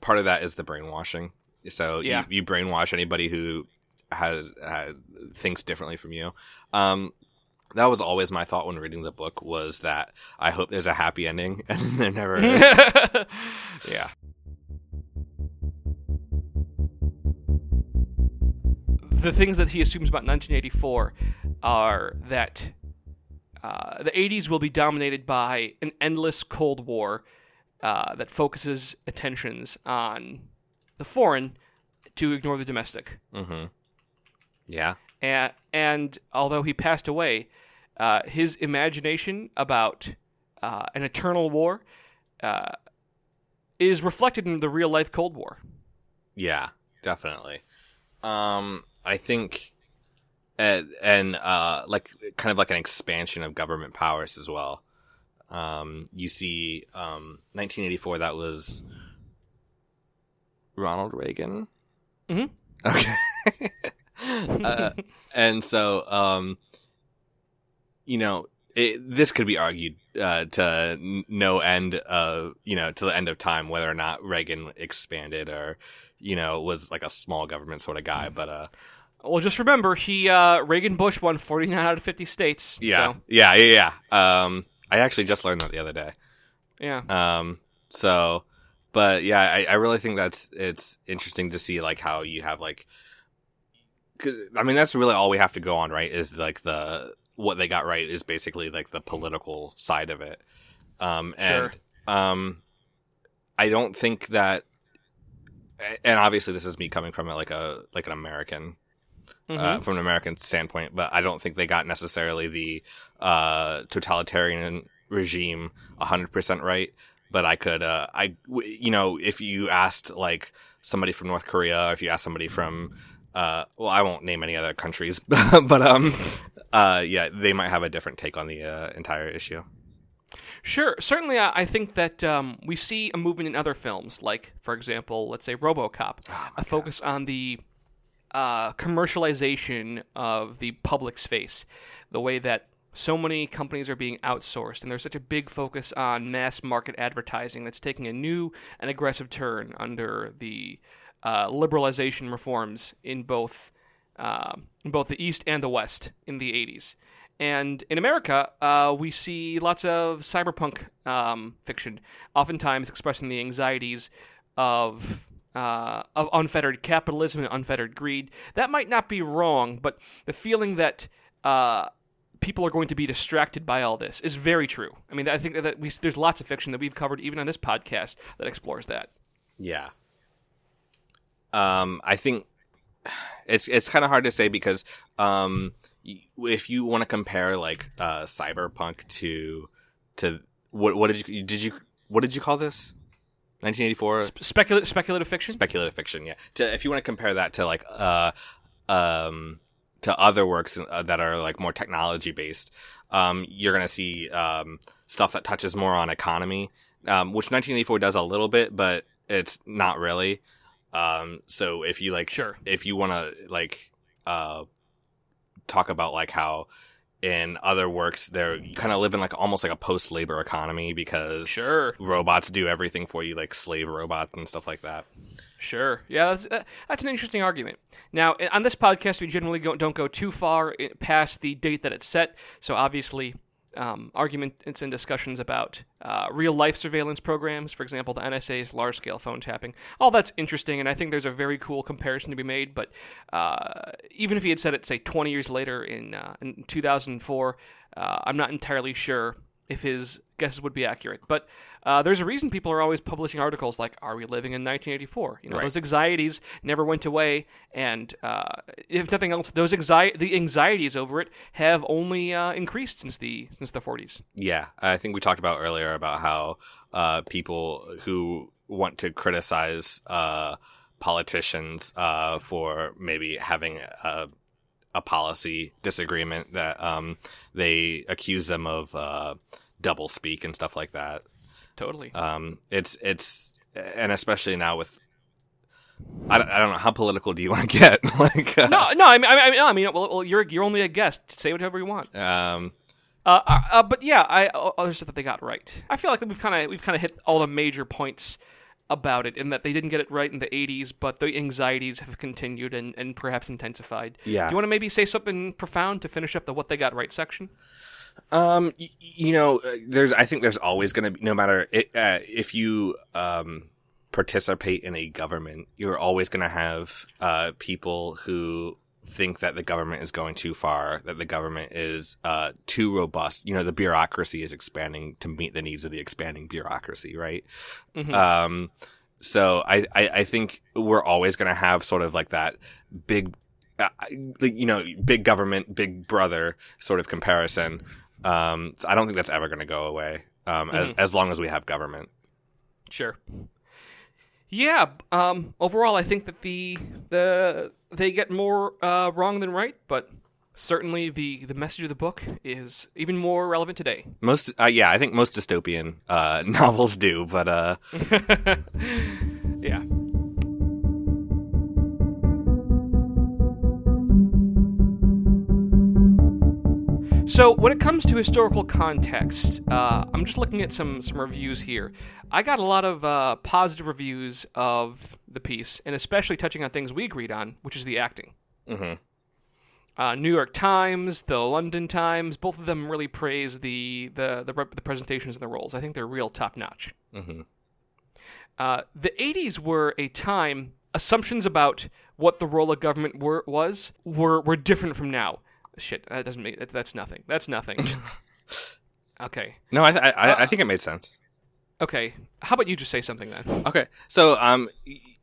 part of that is the brainwashing. So Yeah. you, you brainwash anybody who has, has thinks differently from you. Um, that was always my thought when reading the book was that I hope there's a happy ending, and there never is. yeah. The things that he assumes about 1984 are that uh, the 80s will be dominated by an endless Cold War uh, that focuses attentions on the foreign to ignore the domestic. hmm Yeah, And, and although he passed away, uh, his imagination about uh, an eternal war uh, is reflected in the real life Cold War. yeah, definitely. Um, I think, and, and uh, like kind of like an expansion of government powers as well. Um, you see, um, 1984. That was Ronald Reagan. Mhm. Okay. uh, and so, um, you know, it, this could be argued uh, to no end of you know to the end of time whether or not Reagan expanded or you know was like a small government sort of guy. But uh, Well, just remember, he uh, Reagan Bush won 49 out of 50 states. yeah, so, yeah, yeah, yeah. Um, I actually just learned that the other day. yeah. Um, so, but yeah, I, I really think that's it's interesting to see like how you have like, cause I mean that's really all we have to go on, right? Is like the what they got right is basically like the political side of it. Um, and um, I don't think that, and obviously this is me coming from it like a like an American uh, Mhm. from an American standpoint, but I don't think they got necessarily the uh, totalitarian regime 100% right. But I could, uh, I, w- you know, if you asked like somebody from North Korea, or if you asked somebody from, uh, well, I won't name any other countries, but um, uh, yeah, they might have a different take on the uh, entire issue. Sure, certainly. Uh, I think that um, we see a movement in other films, like, for example, let's say RoboCop, a focus on the uh, commercialization of the public space, the way that so many companies are being outsourced, and there's such a big focus on mass market advertising that's taking a new and aggressive turn under the uh, liberalization reforms in both uh, in both the East and the West in the 80s. And in America, uh, we see lots of cyberpunk um, fiction, oftentimes expressing the anxieties of uh, of unfettered capitalism and unfettered greed. That might not be wrong, but the feeling that uh, people are going to be distracted by all this is very true. I mean, I think that we, there's lots of fiction that we've covered, even on this podcast, that explores that. Yeah. Um, I think it's it's kind of hard to say because um, if you want to compare like uh, cyberpunk to to what what did you did you what did you call this? 1984 Specula- speculative fiction. speculative fiction. Yeah. To if you want to compare that to like uh um to other works uh, that are like more technology based, um, you're gonna see um stuff that touches more on economy, um, which 1984 does a little bit, but it's not really. Um, so if you like, Sure. if you want to like, uh, talk about like how in other works they're kind of live in like almost like a post labor economy because Sure, robots do everything for you, like slave robots and stuff like that. sure. Yeah, that's, uh, that's an interesting argument. Now, on this podcast, we generally go, don't go too far past the date that it's set. So, obviously, um, arguments and discussions about uh, real life surveillance programs, for example, the NSA's large scale phone tapping, all that's interesting, and I think there's a very cool comparison to be made. But uh, even if he had said it, say, 20 years later in, uh, in 2004, uh, I'm not entirely sure if his guesses would be accurate. But uh, there's a reason people are always publishing articles like, "Are we living in 1984?" You know, Right. those anxieties never went away, and uh, if nothing else, those anxi- the anxieties over it have only uh, increased since the since the 40s. Yeah, I think we talked about earlier about how uh, people who want to criticize uh, politicians uh, for maybe having a, a policy disagreement that um, they accuse them of uh, double speak and stuff like that. Totally. Um, it's it's and especially now with I don't, I don't know how political do you want to get like uh, no, no. I mean, I mean, no, I mean, well, well, you're you're only a guest. Say whatever you want. um Uh, uh, uh, but yeah, I other stuff that they got right. I feel like we've kind of we've kind of hit all the major points about it, in that they didn't get it right in the '80s, but the anxieties have continued and, and perhaps intensified. Yeah. Do you want to maybe say something profound to finish up the what they got right section? Um, y- you know, uh, there's. I think there's always going to be, no matter it, uh, if you um participate in a government, you're always going to have uh people who think that the government is going too far, that the government is uh too robust. You know, the bureaucracy is expanding to meet the needs of the expanding bureaucracy, right? Mhm. Um, so I, I, I think we're always going to have sort of like that big, uh, you know, big government, big brother sort of comparison. Um, so I don't think that's ever going to go away. Um, as, as long as we have government. Sure. Yeah. Um. Overall, I think that the the they get more uh, wrong than right, but certainly the the message of the book is even more relevant today. Most, uh, yeah, I think most dystopian, uh, novels do, but, uh, Yeah. So, when it comes to historical context, uh, I'm just looking at some some reviews here. I got a lot of uh, positive reviews of the piece, and especially touching on things we agreed on, which is the acting. mhm. Uh, New York Times, the London Times, both of them really praise the the the, the presentations and the roles. I think they're real top notch. Mhm. Uh, the 80s were a time assumptions about what the role of government were, was were were different from now. Shit, that doesn't make that, that's nothing. That's nothing. okay, no, I, th- I, I, I think it made sense. okay. How about you just say something then? Okay, so um,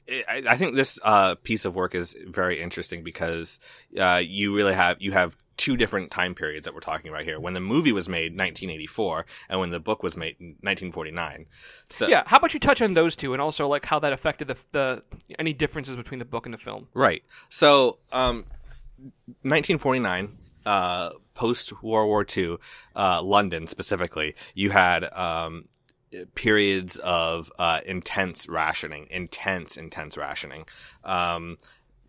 I, I think this uh piece of work is very interesting because uh you really have you have two different time periods that we're talking about here. When the movie was made, 1984, and when the book was made, 1949. So Yeah, how about you touch on those two and also like how that affected the the any differences between the book and the film? right. So um, 1949. Uh, post World War II, uh, London specifically, you had um, periods of uh, intense rationing, intense, intense rationing, um,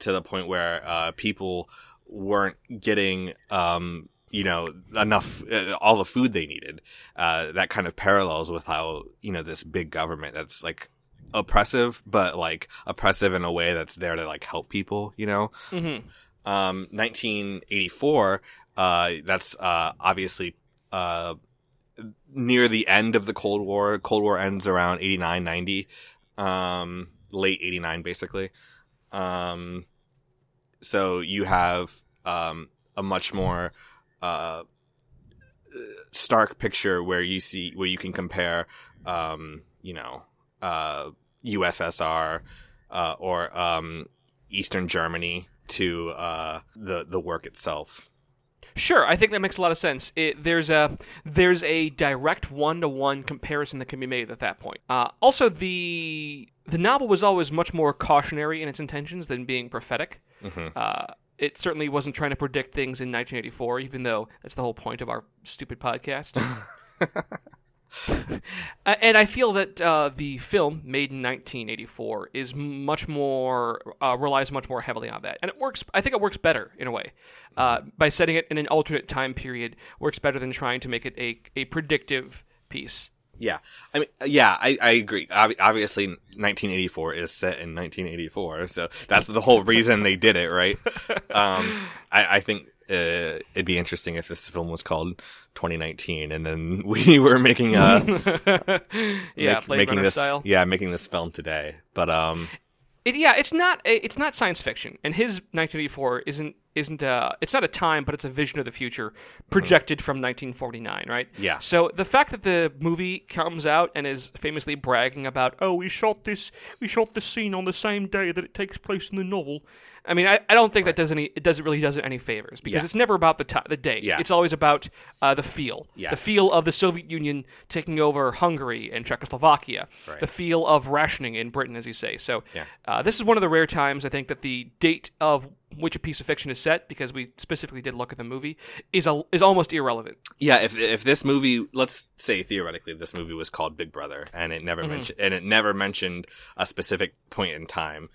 to the point where uh, people weren't getting, um, you know, enough, uh, all the food they needed. Uh, that kind of parallels with how, you know, this big government that's like oppressive, but like oppressive in a way that's there to like help people, you know? Mm-hmm. Um, 1984, uh, that's uh, obviously uh, near the end of the Cold War. Cold War ends around 89, 90, um, late 89, basically. Um, so you have um, a much more uh, stark picture where you see where you can compare, um, you know, uh, USSR uh, or um, Eastern Germany to uh, the the work itself. Sure, I think that makes a lot of sense. It, there's a there's a direct one to one comparison that can be made at that point. Uh, also, the the novel was always much more cautionary in its intentions than being prophetic. Mhm. Uh, it certainly wasn't trying to predict things in 1984, even though that's the whole point of our stupid podcast. Uh, and I feel that uh, the film, made in 1984, is much more uh, relies much more heavily on that, and it works. I think it works better in a way uh, by setting it in an alternate time period. Works better than trying to make it a a predictive piece. Yeah, I mean, yeah, I, I agree. Ob- obviously, 1984 is set in 1984, so that's the whole reason they did it, right? Um, I, I think uh, it'd be interesting if this film was called 2019, and then we were making a yeah, make- making Runner this, style. yeah, making this film today. But um, It, yeah, it's not it's not science fiction, and his 1984 isn't isn't a it's not a time, but it's a vision of the future projected from 1949, right? Yeah. So the fact that the movie comes out and is famously bragging about, oh, we shot this we shot this scene on the same day that it takes place in the novel. I mean, I, I don't think that does any it doesn't really does it any favors because Yeah. it's never about the ti the date. Yeah. It's always about uh, the feel, Yeah. the feel of the Soviet Union taking over Hungary and Czechoslovakia, Right. the feel of rationing in Britain, as you say. So Yeah. uh, this is one of the rare times I think that the date of which a piece of fiction is set, because we specifically did look at the movie, is a, is almost irrelevant. Yeah, if if this movie, let's say theoretically, this movie was called Big Brother, and it Mm-hmm. never mentioned and it never mentioned a specific point in time.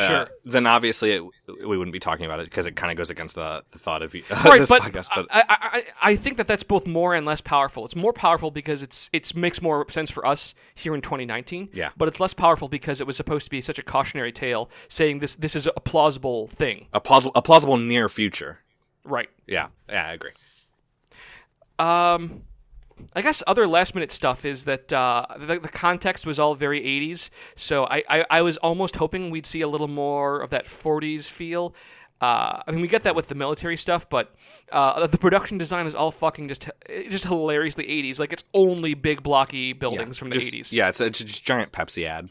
Uh, Sure. then obviously it, we wouldn't be talking about it because it kind of goes against the, the thought of right, this but, podcast. But I, I, I, I think that that's both more and less powerful. It's more powerful because it's it's makes more sense for us here in 2019. Yeah. But it's less powerful because it was supposed to be such a cautionary tale, saying this this is a plausible thing. a plausible a plausible near future. Right. Yeah, yeah, I agree. Um, I guess other last minute stuff is that uh, the, the context was all very 80s, so I, I, I was almost hoping we'd see a little more of that 40s feel. Uh, I mean, we get that with the military stuff, but uh, the production design is all fucking just just hilariously 80s. Like it's only big blocky buildings from the Just- 80s. Yeah, it's a, it's a giant Pepsi ad.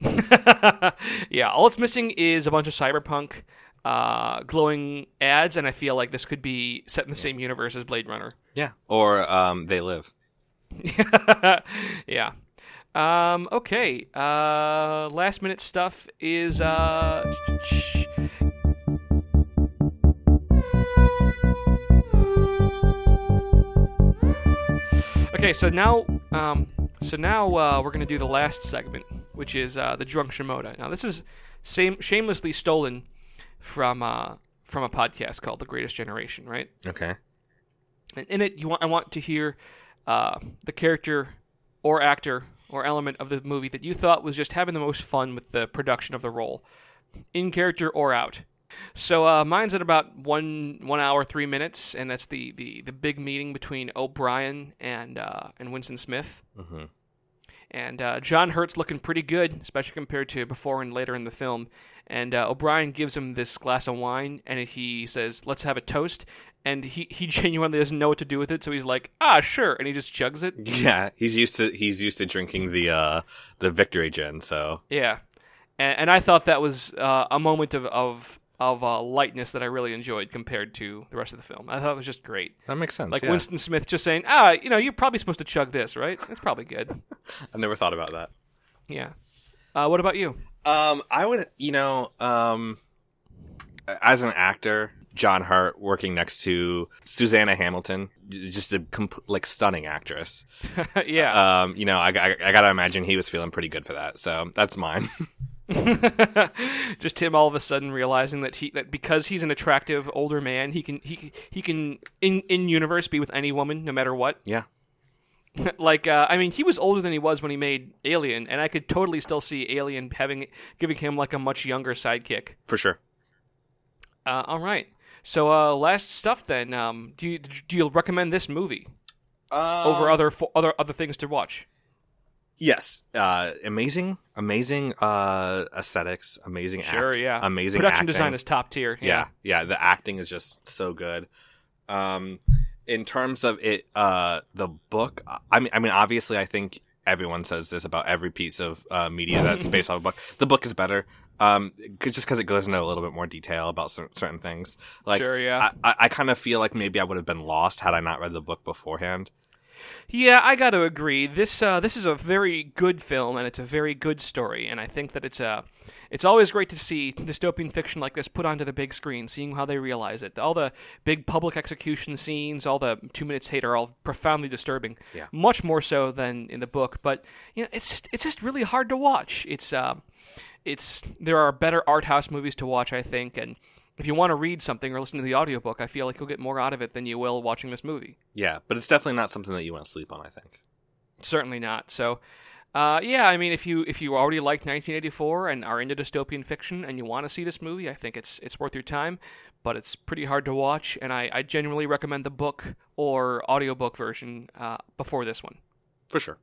yeah, all it's missing is a bunch of cyberpunk uh, glowing ads, and I feel like this could be set in the same universe as Blade Runner. Yeah, or um, they live. yeah. Um, okay. Uh, last minute stuff is uh. Okay, so now, um, so now uh, we're gonna do the last segment, which is uh, the drunk Shimoda. Now, this is same shamelessly stolen from uh, from a podcast called The Greatest Generation, right? Okay. And in it, you want I want to hear uh, the character or actor or element of the movie that you thought was just having the most fun with the production of the role, in character or out. So uh, mine's at about one one hour three minutes, and that's the the, the big meeting between O'Brien and uh, and Winston Smith. hmm And uh, John Hurt's looking pretty good, especially compared to before and later in the film. And uh, O'Brien gives him this glass of wine, and he says, "Let's have a toast." And he, he genuinely doesn't know what to do with it, so he's like, "Ah, sure," and he just chugs it. Yeah, he's used to he's used to drinking the uh the victory gin. So Yeah, and, and I thought that was uh, a moment of of of uh, lightness that I really enjoyed compared to the rest of the film. I thought it was just great. that makes sense. Like yeah. Winston Smith just saying, "Ah, you know, you're probably supposed to chug this, right? It's probably good." I've never thought about that. Yeah. Uh, what about you? Um, I would, you know, um, as an actor, John Hurt working next to Suzanna Hamilton, just a comp- like stunning actress. yeah. Um, you know, I, I, I gotta imagine he was feeling pretty good for that. So that's mine. just him all of a sudden realizing that he that because he's an attractive older man, he can he he can in in universe be with any woman no matter what. yeah. like uh, I mean, he was older than he was when he made Alien, and I could totally still see Alien having giving him like a much younger sidekick. For sure. Uh, all right. So uh, last stuff then. Um, do you do you recommend this movie over other fo- other other things to watch? Yes. Uh, amazing, amazing, uh, aesthetics, amazing Sure, act- yeah. amazing Production acting. design is top tier. yeah yeah the acting is just so good um in terms of it uh the book i mean i mean obviously i think everyone says this about every piece of uh, media that's based off a book the book is better um just because it goes into a little bit more detail about cer- certain things like Sure, yeah. i, I, I kind of feel like maybe i would have been lost had i not read the book beforehand Yeah, I got to agree. This uh, this is a very good film, and it's a very good story. And I think that it's a it's always great to see dystopian fiction like this put onto the big screen, seeing how they realize it. All the big public execution scenes, all the two minutes hate are all profoundly disturbing. Yeah. much more so than in the book. But you know, it's just it's just really hard to watch. It's uh, it's there are better art house movies to watch, I think, and. If you want to read something or listen to the audiobook, I feel like you'll get more out of it than you will watching this movie. yeah but it's definitely not something that you want to sleep on i think certainly not. So, uh, yeah, I mean, if you if you already like 1984 and are into dystopian fiction and you want to see this movie, I think it's it's worth your time. But it's pretty hard to watch, and I, I genuinely recommend the book or audiobook version uh, before this one. for sure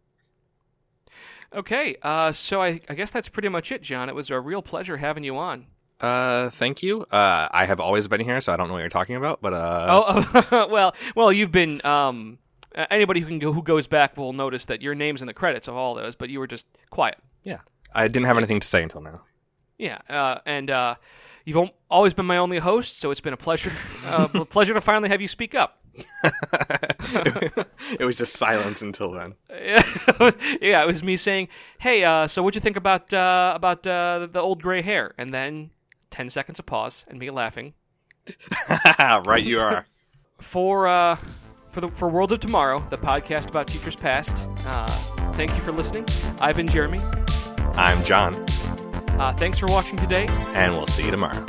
Okay, uh, so I, I guess that's pretty much it, John. It was a real pleasure having you on. Uh, thank you. Uh, I have always been here, so I don't know what you're talking about. But uh, Oh, well, well, you've been. Um, uh, anybody who can go who goes back will notice that your name's in the credits of all those, but you were just quiet. yeah, I didn't have anything to say until now. Yeah, uh, and uh, you've always been my only host, so it's been a pleasure, uh, a pleasure to finally have you speak up. it was just silence until then. yeah, it was me saying, "Hey, uh, so what'd you think about uh, about uh, the old gray hair?" And then ten seconds of pause and me laughing. right, you are. For uh, for the for World of Tomorrow, the podcast about teachers past. Uh, thank you for listening. I've been Jeremy. I'm John, Uh, thanks for watching today. and we'll see you tomorrow.